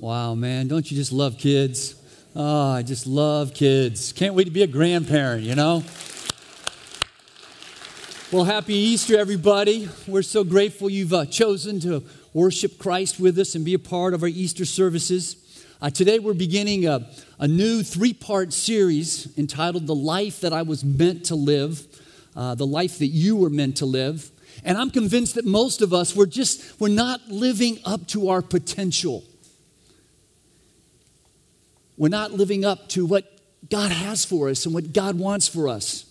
Wow, man, don't you just love kids? Oh, I just love kids. Can't wait to be a grandparent, you know? Well, happy Easter, everybody. We're so grateful you've uh, chosen to worship Christ with us and be a part of our Easter services. Uh, today, we're beginning a, a new three part series entitled The Life That I Was Meant to Live, uh, the life that you were meant to live. And I'm convinced that most of us, we're just, we're not living up to our potential. We're not living up to what God has for us and what God wants for us.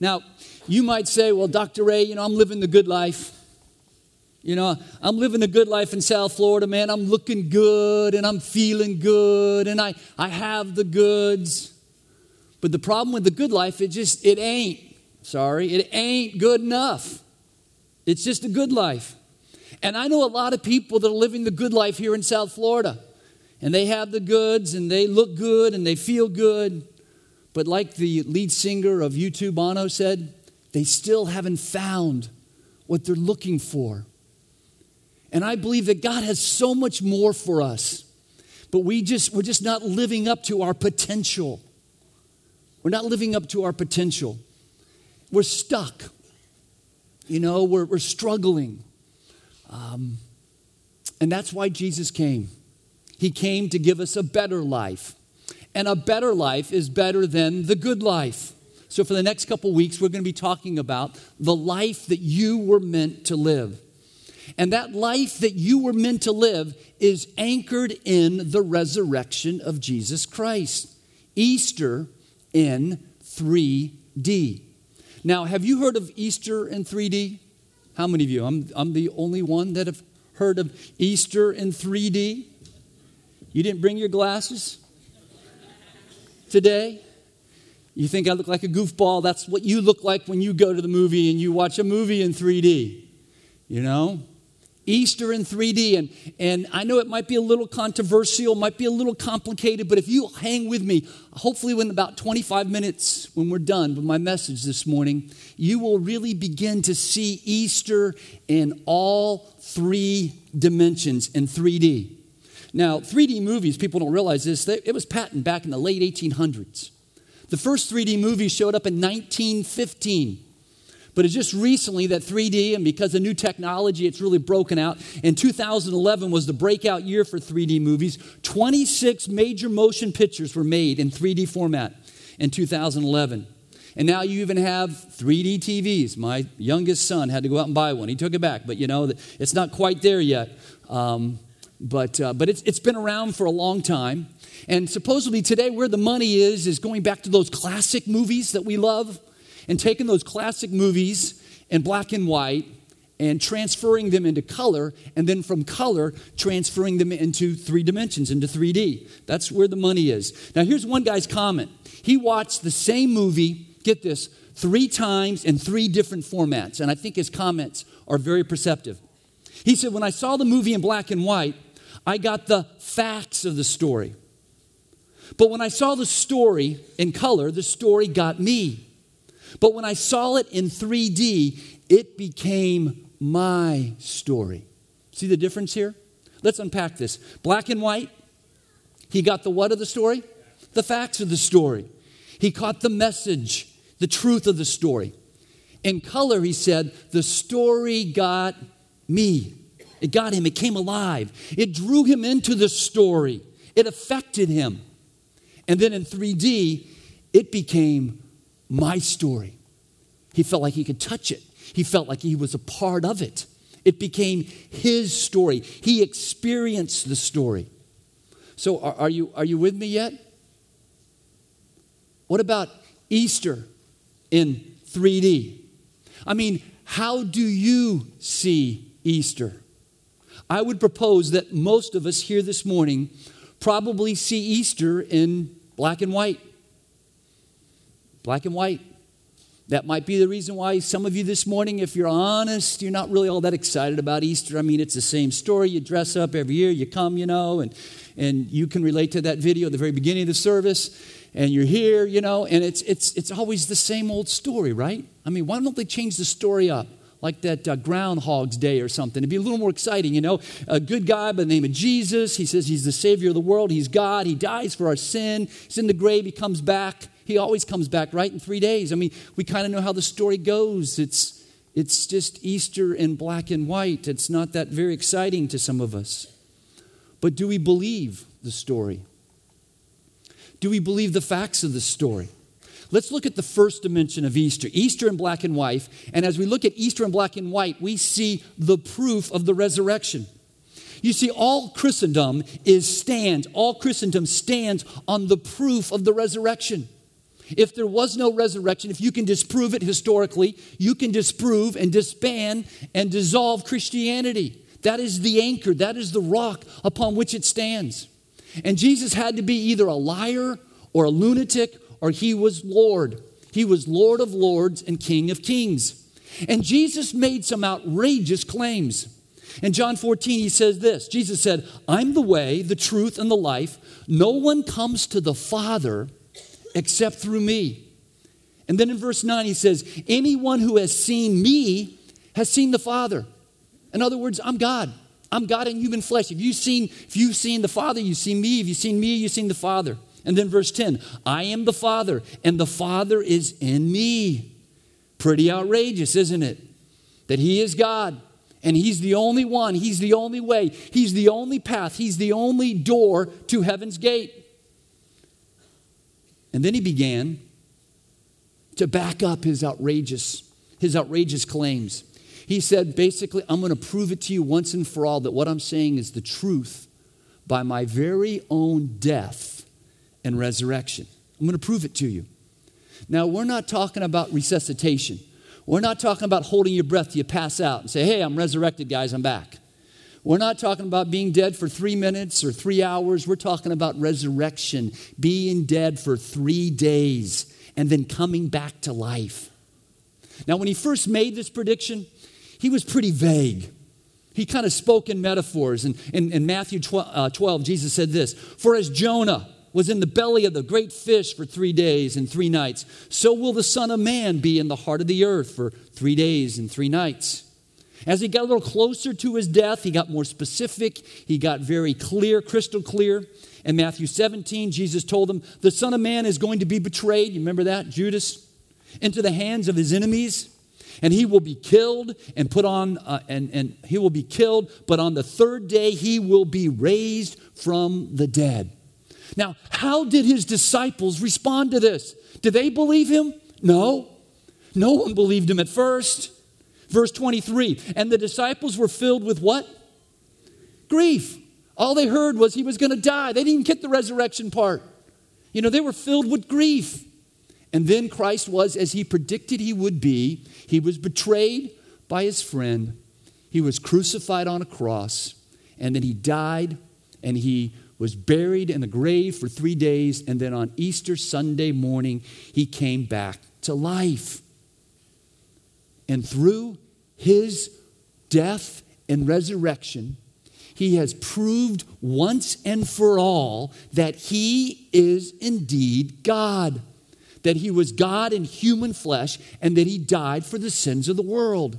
Now, you might say, well, Dr. Ray, you know, I'm living the good life. You know, I'm living a good life in South Florida, man. I'm looking good and I'm feeling good and I, I have the goods. But the problem with the good life, it just, it ain't. Sorry, it ain't good enough. It's just a good life. And I know a lot of people that are living the good life here in South Florida. And they have the goods and they look good and they feel good. But like the lead singer of U2 Bono said, they still haven't found what they're looking for. And I believe that God has so much more for us. But we just we're just not living up to our potential. We're not living up to our potential. We're stuck. You know, we're, we're struggling. Um, and that's why Jesus came. He came to give us a better life. And a better life is better than the good life. So, for the next couple weeks, we're going to be talking about the life that you were meant to live. And that life that you were meant to live is anchored in the resurrection of Jesus Christ. Easter in 3D. Now, have you heard of Easter in 3D? How many of you? I'm, I'm the only one that have heard of Easter in 3D. You didn't bring your glasses today? You think I look like a goofball? That's what you look like when you go to the movie and you watch a movie in 3D. You know? Easter in 3D. And, and I know it might be a little controversial, might be a little complicated, but if you hang with me, hopefully, in about 25 minutes, when we're done with my message this morning, you will really begin to see Easter in all three dimensions in 3D. Now, 3D movies, people don't realize this, it was patented back in the late 1800s. The first 3D movie showed up in 1915. But it's just recently that 3D, and because of new technology, it's really broken out. And 2011 was the breakout year for 3D movies. 26 major motion pictures were made in 3D format in 2011. And now you even have 3D TVs. My youngest son had to go out and buy one. He took it back, but you know, it's not quite there yet. Um, but uh, but it's, it's been around for a long time. And supposedly today, where the money is, is going back to those classic movies that we love and taking those classic movies in black and white and transferring them into color, and then from color, transferring them into three dimensions, into 3D. That's where the money is. Now, here's one guy's comment. He watched the same movie, get this, three times in three different formats, and I think his comments are very perceptive. He said, When I saw the movie in black and white, I got the facts of the story. But when I saw the story in color, the story got me. But when I saw it in 3D, it became my story. See the difference here? Let's unpack this. Black and white, he got the what of the story? The facts of the story. He caught the message, the truth of the story. In color, he said, the story got me. It got him, it came alive. It drew him into the story, it affected him. And then in 3D, it became my story. He felt like he could touch it, he felt like he was a part of it. It became his story. He experienced the story. So, are, are you, are you with me yet? What about Easter in 3D? I mean, how do you see Easter? I would propose that most of us here this morning probably see Easter in black and white. Black and white. That might be the reason why some of you this morning, if you're honest, you're not really all that excited about Easter. I mean, it's the same story. You dress up every year, you come, you know, and, and you can relate to that video at the very beginning of the service, and you're here, you know, and it's, it's, it's always the same old story, right? I mean, why don't they change the story up? Like that uh, Groundhog's Day or something. It'd be a little more exciting, you know. A good guy by the name of Jesus. He says he's the Savior of the world. He's God. He dies for our sin. He's in the grave. He comes back. He always comes back, right, in three days. I mean, we kind of know how the story goes. It's, it's just Easter in black and white. It's not that very exciting to some of us. But do we believe the story? Do we believe the facts of the story? Let's look at the first dimension of Easter, Easter in black and white. And as we look at Easter in black and white, we see the proof of the resurrection. You see, all Christendom is stands, all Christendom stands on the proof of the resurrection. If there was no resurrection, if you can disprove it historically, you can disprove and disband and dissolve Christianity. That is the anchor, that is the rock upon which it stands. And Jesus had to be either a liar or a lunatic or he was Lord. He was Lord of lords and King of kings. And Jesus made some outrageous claims. In John 14, he says this Jesus said, I'm the way, the truth, and the life. No one comes to the Father except through me. And then in verse 9, he says, Anyone who has seen me has seen the Father. In other words, I'm God. I'm God in human flesh. If you've seen, if you've seen the Father, you've seen me. If you've seen me, you've seen the Father. And then verse 10 I am the Father, and the Father is in me. Pretty outrageous, isn't it? That He is God, and He's the only one, He's the only way, He's the only path, He's the only door to heaven's gate. And then He began to back up His outrageous, His outrageous claims. He said, basically, I'm going to prove it to you once and for all that what I'm saying is the truth by my very own death and resurrection. I'm going to prove it to you. Now, we're not talking about resuscitation. We're not talking about holding your breath till you pass out and say, hey, I'm resurrected, guys, I'm back. We're not talking about being dead for three minutes or three hours. We're talking about resurrection, being dead for three days and then coming back to life. Now, when he first made this prediction, he was pretty vague. He kind of spoke in metaphors. And in, Matthew 12, uh, 12, Jesus said this For as Jonah, was in the belly of the great fish for three days and three nights, so will the Son of Man be in the heart of the earth for three days and three nights. As he got a little closer to his death, he got more specific. He got very clear, crystal clear. In Matthew 17, Jesus told them, The Son of Man is going to be betrayed. You remember that? Judas? Into the hands of his enemies. And he will be killed and put on, uh, and, and he will be killed, but on the third day he will be raised from the dead. Now, how did his disciples respond to this? Did they believe him? No. No one believed him at first. Verse 23 And the disciples were filled with what? Grief. All they heard was he was going to die. They didn't get the resurrection part. You know, they were filled with grief. And then Christ was, as he predicted he would be, he was betrayed by his friend, he was crucified on a cross, and then he died and he was buried in the grave for three days, and then on Easter Sunday morning, he came back to life. And through his death and resurrection, he has proved once and for all that he is indeed God, that he was God in human flesh, and that he died for the sins of the world.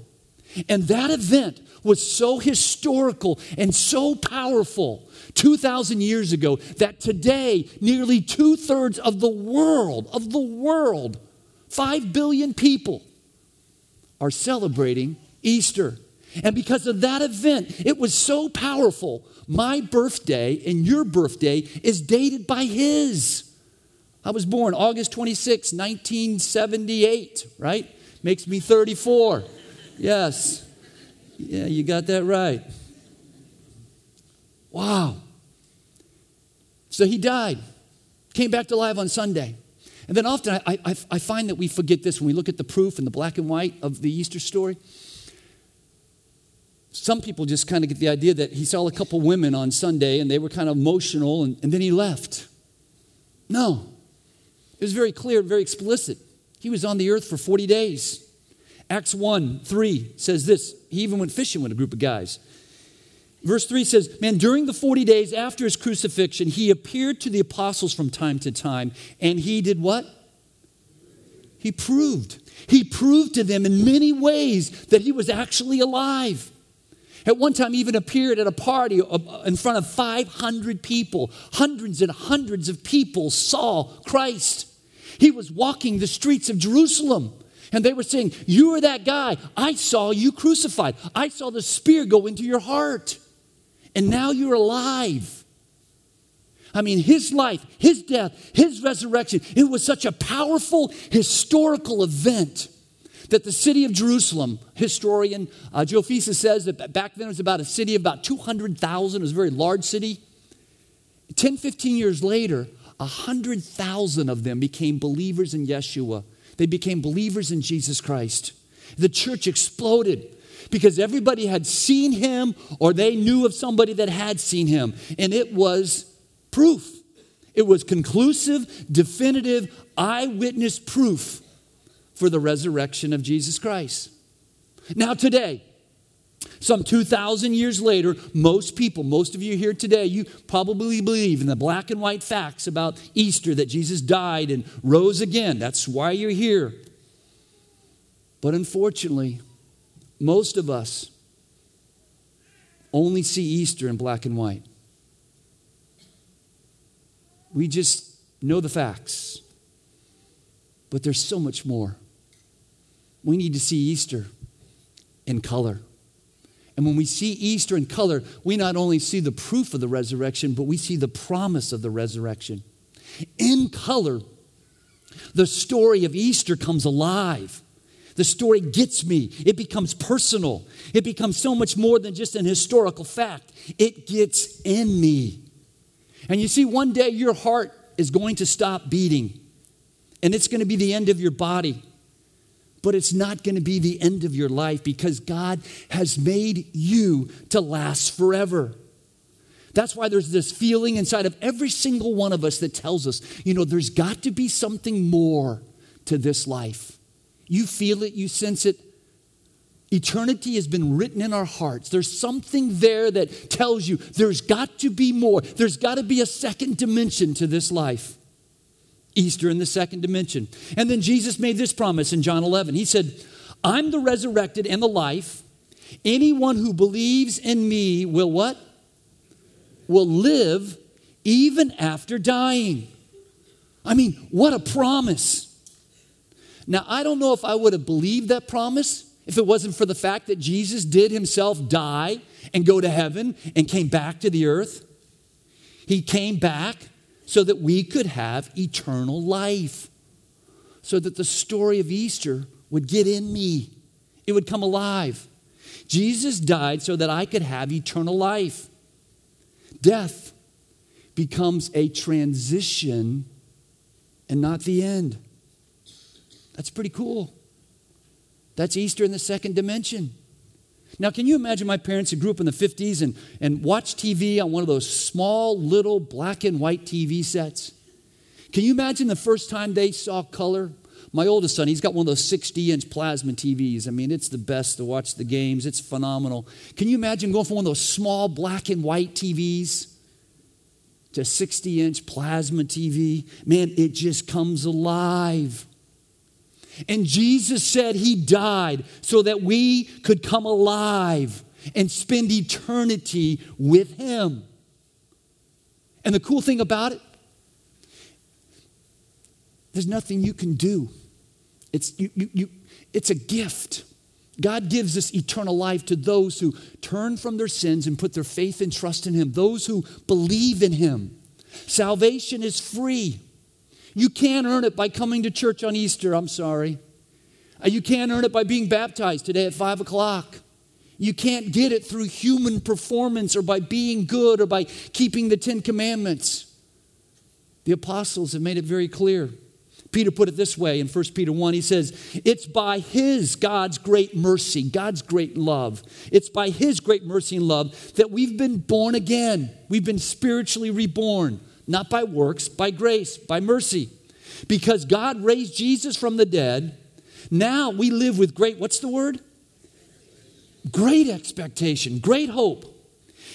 And that event was so historical and so powerful 2,000 years ago that today, nearly two thirds of the world, of the world, 5 billion people are celebrating Easter. And because of that event, it was so powerful. My birthday and your birthday is dated by his. I was born August 26, 1978, right? Makes me 34. Yes. Yeah, you got that right. Wow. So he died, came back to life on Sunday. And then often I, I, I, find that we forget this when we look at the proof in the black and white of the Easter story. Some people just kind of get the idea that he saw a couple women on Sunday and they were kind of emotional and, and then he left. No, it was very clear, very explicit. He was on the earth for 40 days. Acts 1 3 says this. He even went fishing with a group of guys. Verse 3 says, Man, during the 40 days after his crucifixion, he appeared to the apostles from time to time, and he did what? He proved. He proved to them in many ways that he was actually alive. At one time, even appeared at a party in front of 500 people. Hundreds and hundreds of people saw Christ. He was walking the streets of Jerusalem. And they were saying, You are that guy. I saw you crucified. I saw the spear go into your heart. And now you're alive. I mean, his life, his death, his resurrection, it was such a powerful historical event that the city of Jerusalem, historian uh, Josephus says that back then it was about a city of about 200,000. It was a very large city. 10, 15 years later, 100,000 of them became believers in Yeshua. They became believers in Jesus Christ. The church exploded because everybody had seen him or they knew of somebody that had seen him. And it was proof. It was conclusive, definitive, eyewitness proof for the resurrection of Jesus Christ. Now, today, some 2,000 years later, most people, most of you here today, you probably believe in the black and white facts about Easter that Jesus died and rose again. That's why you're here. But unfortunately, most of us only see Easter in black and white. We just know the facts. But there's so much more we need to see Easter in color. And when we see Easter in color, we not only see the proof of the resurrection, but we see the promise of the resurrection. In color, the story of Easter comes alive. The story gets me. It becomes personal. It becomes so much more than just an historical fact. It gets in me. And you see, one day your heart is going to stop beating, and it's going to be the end of your body but it's not going to be the end of your life because God has made you to last forever. That's why there's this feeling inside of every single one of us that tells us, you know, there's got to be something more to this life. You feel it, you sense it. Eternity has been written in our hearts. There's something there that tells you there's got to be more. There's got to be a second dimension to this life. Easter in the second dimension. And then Jesus made this promise in John 11. He said, I'm the resurrected and the life. Anyone who believes in me will what? Will live even after dying. I mean, what a promise. Now, I don't know if I would have believed that promise if it wasn't for the fact that Jesus did himself die and go to heaven and came back to the earth. He came back so that we could have eternal life, so that the story of Easter would get in me, it would come alive. Jesus died so that I could have eternal life. Death becomes a transition and not the end. That's pretty cool. That's Easter in the second dimension. Now, can you imagine my parents who grew up in the 50s and, and watched TV on one of those small little black and white TV sets? Can you imagine the first time they saw color? My oldest son, he's got one of those 60 inch plasma TVs. I mean, it's the best to watch the games, it's phenomenal. Can you imagine going from one of those small black and white TVs to 60 inch plasma TV? Man, it just comes alive. And Jesus said he died so that we could come alive and spend eternity with him. And the cool thing about it, there's nothing you can do. It's, you, you, you, it's a gift. God gives us eternal life to those who turn from their sins and put their faith and trust in Him, those who believe in Him. Salvation is free. You can't earn it by coming to church on Easter, I'm sorry. Uh, you can't earn it by being baptized today at 5 o'clock. You can't get it through human performance or by being good or by keeping the Ten Commandments. The apostles have made it very clear. Peter put it this way in 1 Peter 1. He says, It's by His, God's great mercy, God's great love. It's by His great mercy and love that we've been born again. We've been spiritually reborn not by works, by grace, by mercy. Because God raised Jesus from the dead, now we live with great, what's the word? Great expectation, great hope.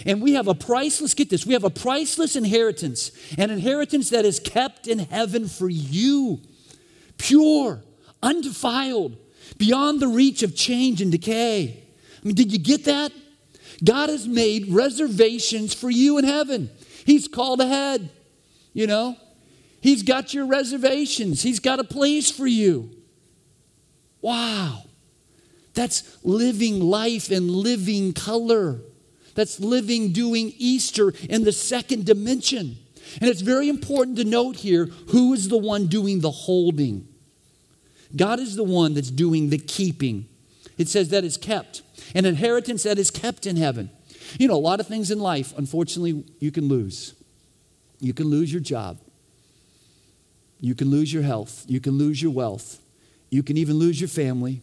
And we have a priceless, get this, we have a priceless inheritance, an inheritance that is kept in heaven for you, pure, undefiled, beyond the reach of change and decay. I mean, did you get that? God has made reservations for you in heaven. He's called ahead, you know. He's got your reservations, He's got a place for you. Wow. That's living life in living color. That's living doing Easter in the second dimension. And it's very important to note here who is the one doing the holding. God is the one that's doing the keeping. It says that is kept, an inheritance that is kept in heaven. You know, a lot of things in life, unfortunately, you can lose. You can lose your job. You can lose your health. You can lose your wealth. You can even lose your family.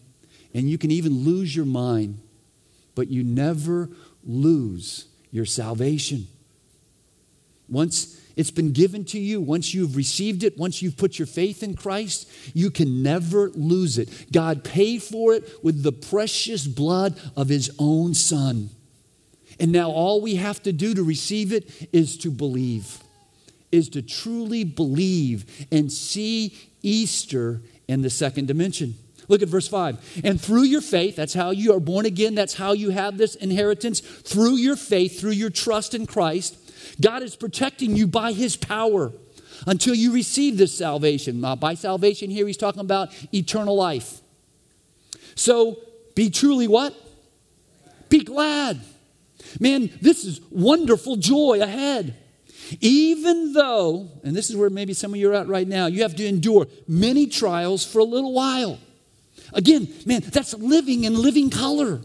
And you can even lose your mind. But you never lose your salvation. Once it's been given to you, once you've received it, once you've put your faith in Christ, you can never lose it. God paid for it with the precious blood of His own Son. And now all we have to do to receive it is to believe, is to truly believe and see Easter in the second dimension. Look at verse 5. And through your faith, that's how you are born again, that's how you have this inheritance. Through your faith, through your trust in Christ, God is protecting you by his power until you receive this salvation. Now, by salvation, here he's talking about eternal life. So be truly what? Be glad. Man, this is wonderful joy ahead. Even though, and this is where maybe some of you are at right now, you have to endure many trials for a little while. Again, man, that's living in living color.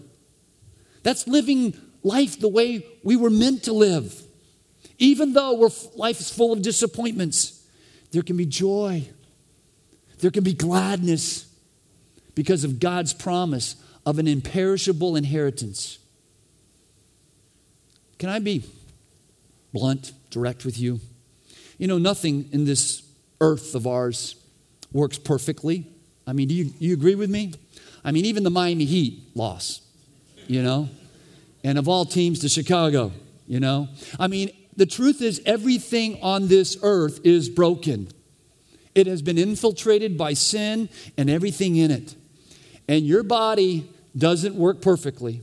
That's living life the way we were meant to live. Even though life is full of disappointments, there can be joy, there can be gladness because of God's promise of an imperishable inheritance. Can I be blunt, direct with you? You know, nothing in this earth of ours works perfectly. I mean, do you, you agree with me? I mean, even the Miami Heat lost, you know? And of all teams, to Chicago, you know? I mean, the truth is, everything on this earth is broken. It has been infiltrated by sin and everything in it. And your body doesn't work perfectly.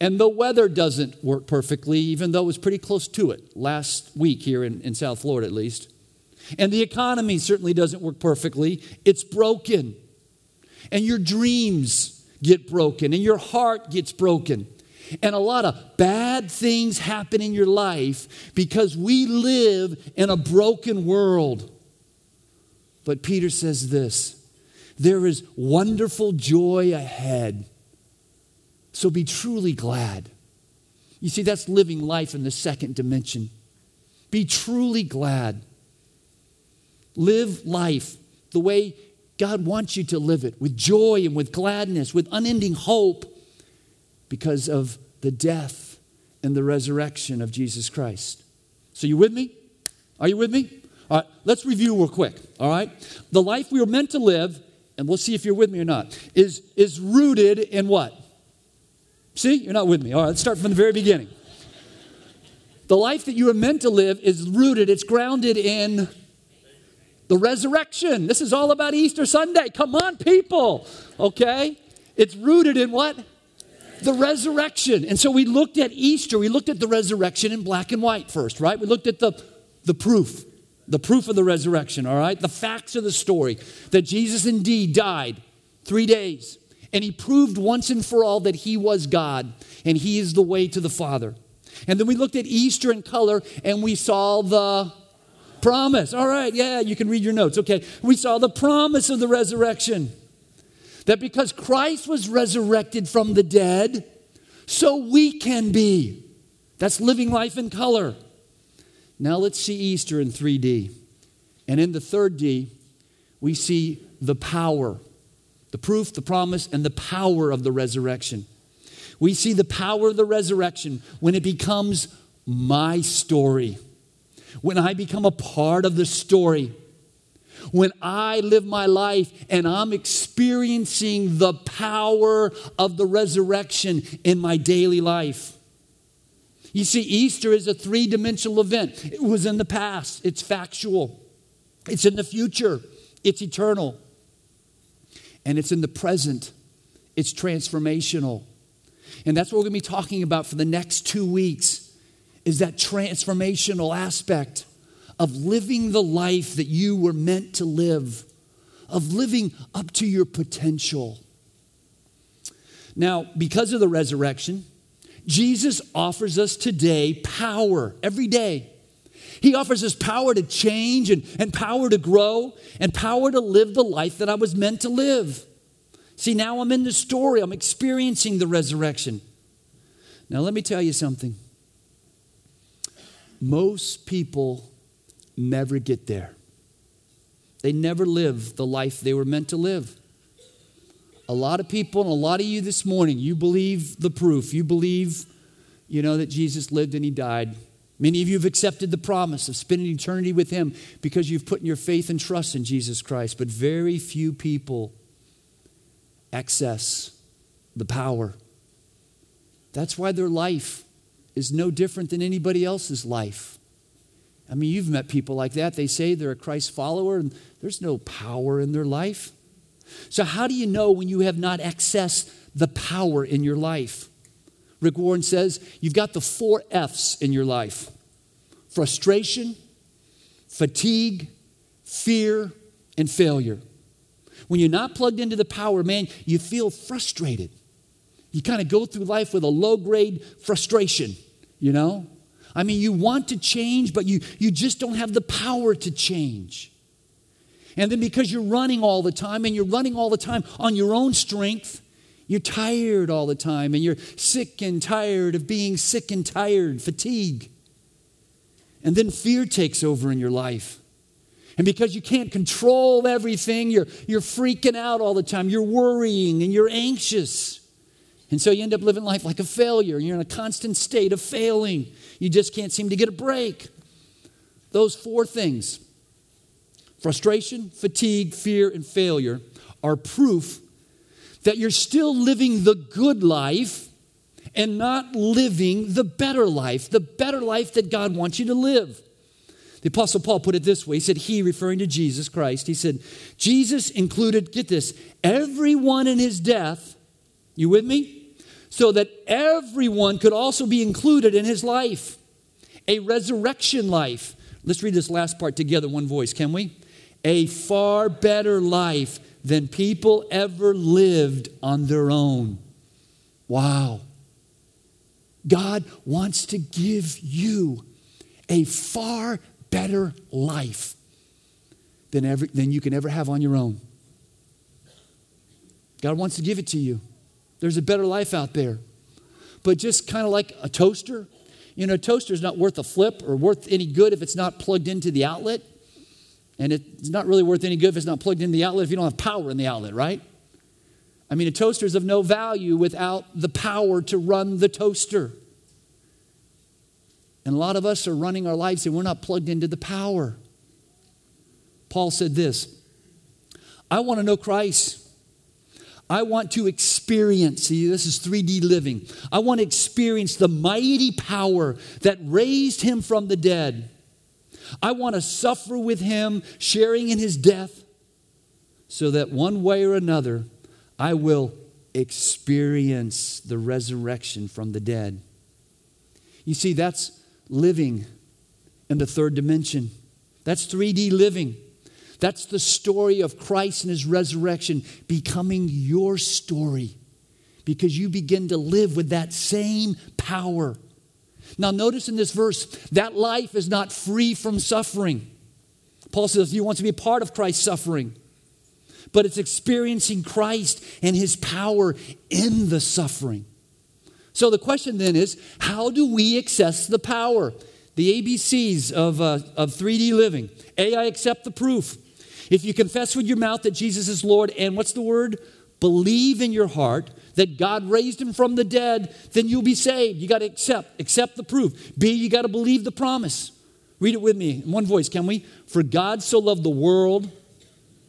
And the weather doesn't work perfectly, even though it was pretty close to it last week here in, in South Florida, at least. And the economy certainly doesn't work perfectly, it's broken. And your dreams get broken, and your heart gets broken. And a lot of bad things happen in your life because we live in a broken world. But Peter says this there is wonderful joy ahead. So be truly glad. You see, that's living life in the second dimension. Be truly glad. Live life the way God wants you to live it with joy and with gladness, with unending hope because of the death and the resurrection of Jesus Christ. So, you with me? Are you with me? All right, let's review real quick. All right? The life we were meant to live, and we'll see if you're with me or not, is, is rooted in what? See, you're not with me. All right, let's start from the very beginning. The life that you are meant to live is rooted, it's grounded in the resurrection. This is all about Easter Sunday. Come on, people. Okay? It's rooted in what? The resurrection. And so we looked at Easter, we looked at the resurrection in black and white first, right? We looked at the, the proof, the proof of the resurrection, all right? The facts of the story that Jesus indeed died three days. And he proved once and for all that he was God and he is the way to the Father. And then we looked at Easter in color and we saw the Promise. All right, yeah, you can read your notes. Okay. We saw the promise of the resurrection. That because Christ was resurrected from the dead, so we can be. That's living life in color. Now let's see Easter in 3D. And in the third D, we see the power, the proof, the promise, and the power of the resurrection. We see the power of the resurrection when it becomes my story when I become a part of the story, when I live my life and I'm experiencing the power of the resurrection in my daily life. You see, Easter is a three dimensional event. It was in the past, it's factual, it's in the future, it's eternal. And it's in the present. It's transformational. And that's what we're going to be talking about for the next two weeks is that transformational aspect of living the life that you were meant to live, of living up to your potential. Now, because of the resurrection, Jesus offers us today power every day. He offers us power to change and, and power to grow and power to live the life that I was meant to live. See, now I'm in the story, I'm experiencing the resurrection. Now, let me tell you something. Most people never get there, they never live the life they were meant to live. A lot of people, and a lot of you this morning, you believe the proof. You believe, you know, that Jesus lived and he died. Many of you have accepted the promise of spending eternity with him because you've put your faith and trust in Jesus Christ. But very few people access the power. That's why their life is no different than anybody else's life. I mean, you've met people like that. They say they're a Christ follower, and there's no power in their life. So, how do you know when you have not accessed the power in your life? Rick Warren says you've got the four F's in your life frustration, fatigue, fear, and failure. When you're not plugged into the power, man, you feel frustrated. You kind of go through life with a low grade frustration, you know? I mean, you want to change, but you, you just don't have the power to change. And then because you're running all the time and you're running all the time on your own strength, you're tired all the time and you're sick and tired of being sick and tired, fatigue. And then fear takes over in your life. And because you can't control everything, you're, you're freaking out all the time. You're worrying and you're anxious. And so you end up living life like a failure. You're in a constant state of failing. You just can't seem to get a break. Those four things frustration, fatigue, fear, and failure are proof that you're still living the good life and not living the better life, the better life that God wants you to live. The Apostle Paul put it this way He said, He, referring to Jesus Christ, he said, Jesus included, get this, everyone in his death. You with me? So that everyone could also be included in his life, a resurrection life. Let's read this last part together, one voice, can we? a far better life than people ever lived on their own. Wow. God wants to give you a far better life than, ever, than you can ever have on your own. God wants to give it to you. There's a better life out there. But just kind of like a toaster, you know, a toaster is not worth a flip or worth any good if it's not plugged into the outlet. And it's not really worth any good if it's not plugged in the outlet if you don't have power in the outlet, right? I mean, a toaster is of no value without the power to run the toaster. And a lot of us are running our lives and we're not plugged into the power. Paul said this I want to know Christ. I want to experience, see, this is 3D living. I want to experience the mighty power that raised him from the dead I want to suffer with him, sharing in his death, so that one way or another I will experience the resurrection from the dead. You see, that's living in the third dimension. That's 3D living. That's the story of Christ and his resurrection becoming your story because you begin to live with that same power now, notice in this verse that life is not free from suffering. Paul says he wants to be a part of Christ's suffering, but it's experiencing Christ and his power in the suffering. So the question then is how do we access the power? The ABCs of, uh, of 3D living. A, I accept the proof. If you confess with your mouth that Jesus is Lord, and what's the word? Believe in your heart that God raised him from the dead, then you'll be saved. You got to accept, accept the proof. B, you got to believe the promise. Read it with me in one voice, can we? For God so loved the world.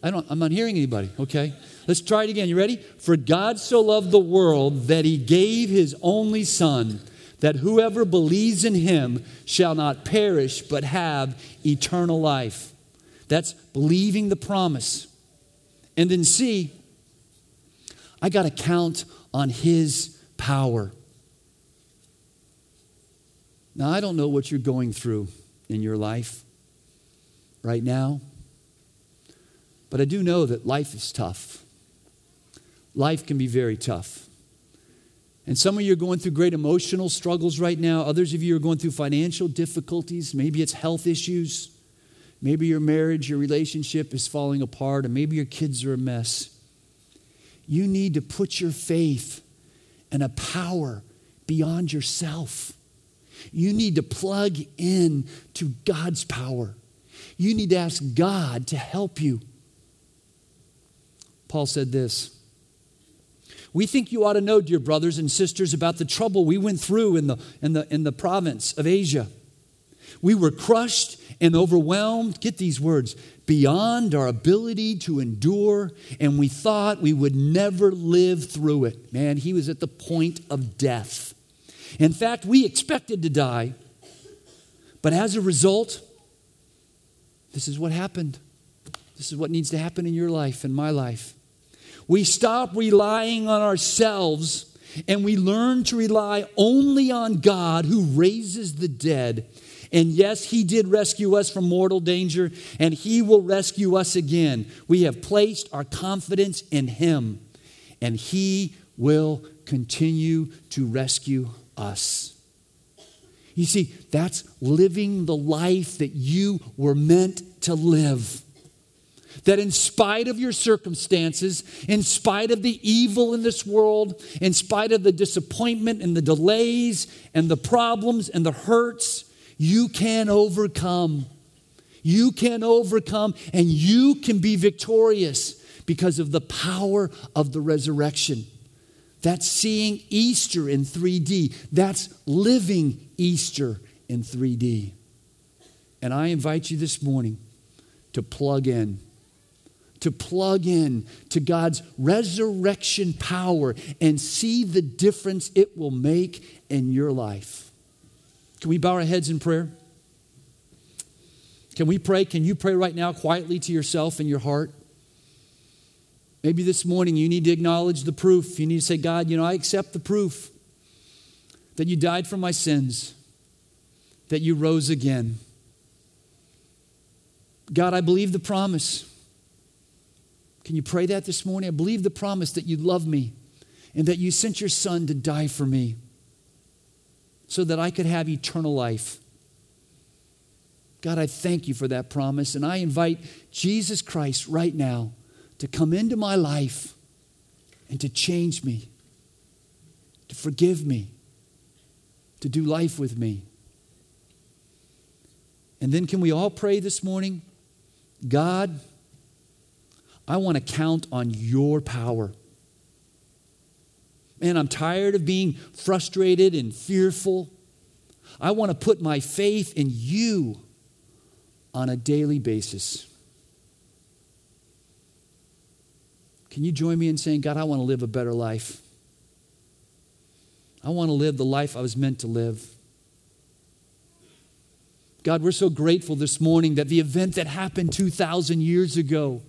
I don't, I'm not hearing anybody, okay? Let's try it again. You ready? For God so loved the world that he gave his only Son, that whoever believes in him shall not perish but have eternal life. That's believing the promise. And then C, I got to count on His power. Now, I don't know what you're going through in your life right now, but I do know that life is tough. Life can be very tough. And some of you are going through great emotional struggles right now. Others of you are going through financial difficulties. Maybe it's health issues. Maybe your marriage, your relationship is falling apart, and maybe your kids are a mess. You need to put your faith in a power beyond yourself. You need to plug in to God's power. You need to ask God to help you. Paul said this We think you ought to know, dear brothers and sisters, about the trouble we went through in the, in the, in the province of Asia. We were crushed and overwhelmed, get these words, beyond our ability to endure, and we thought we would never live through it. Man, he was at the point of death. In fact, we expected to die, but as a result, this is what happened. This is what needs to happen in your life and my life. We stop relying on ourselves and we learn to rely only on God who raises the dead. And yes, He did rescue us from mortal danger, and He will rescue us again. We have placed our confidence in Him, and He will continue to rescue us. You see, that's living the life that you were meant to live. That in spite of your circumstances, in spite of the evil in this world, in spite of the disappointment and the delays and the problems and the hurts, you can overcome. You can overcome and you can be victorious because of the power of the resurrection. That's seeing Easter in 3D. That's living Easter in 3D. And I invite you this morning to plug in, to plug in to God's resurrection power and see the difference it will make in your life. Can we bow our heads in prayer? Can we pray? Can you pray right now quietly to yourself in your heart? Maybe this morning you need to acknowledge the proof. You need to say, God, you know, I accept the proof that you died for my sins, that you rose again. God, I believe the promise. Can you pray that this morning? I believe the promise that you love me and that you sent your son to die for me so that I could have eternal life. God, I thank you for that promise, and I invite Jesus Christ right now to come into my life and to change me, to forgive me, to do life with me. And then, can we all pray this morning? God, I want to count on your power. Man, I'm tired of being frustrated and fearful. I want to put my faith in you on a daily basis. Can you join me in saying, God, I want to live a better life? I want to live the life I was meant to live. God, we're so grateful this morning that the event that happened 2,000 years ago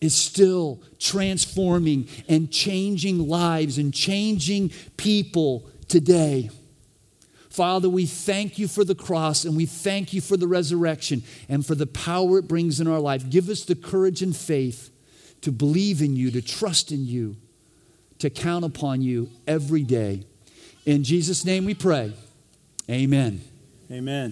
is still transforming and changing lives and changing people today. Father, we thank you for the cross and we thank you for the resurrection and for the power it brings in our life. Give us the courage and faith to believe in you, to trust in you, to count upon you every day. In Jesus' name we pray. Amen. Amen.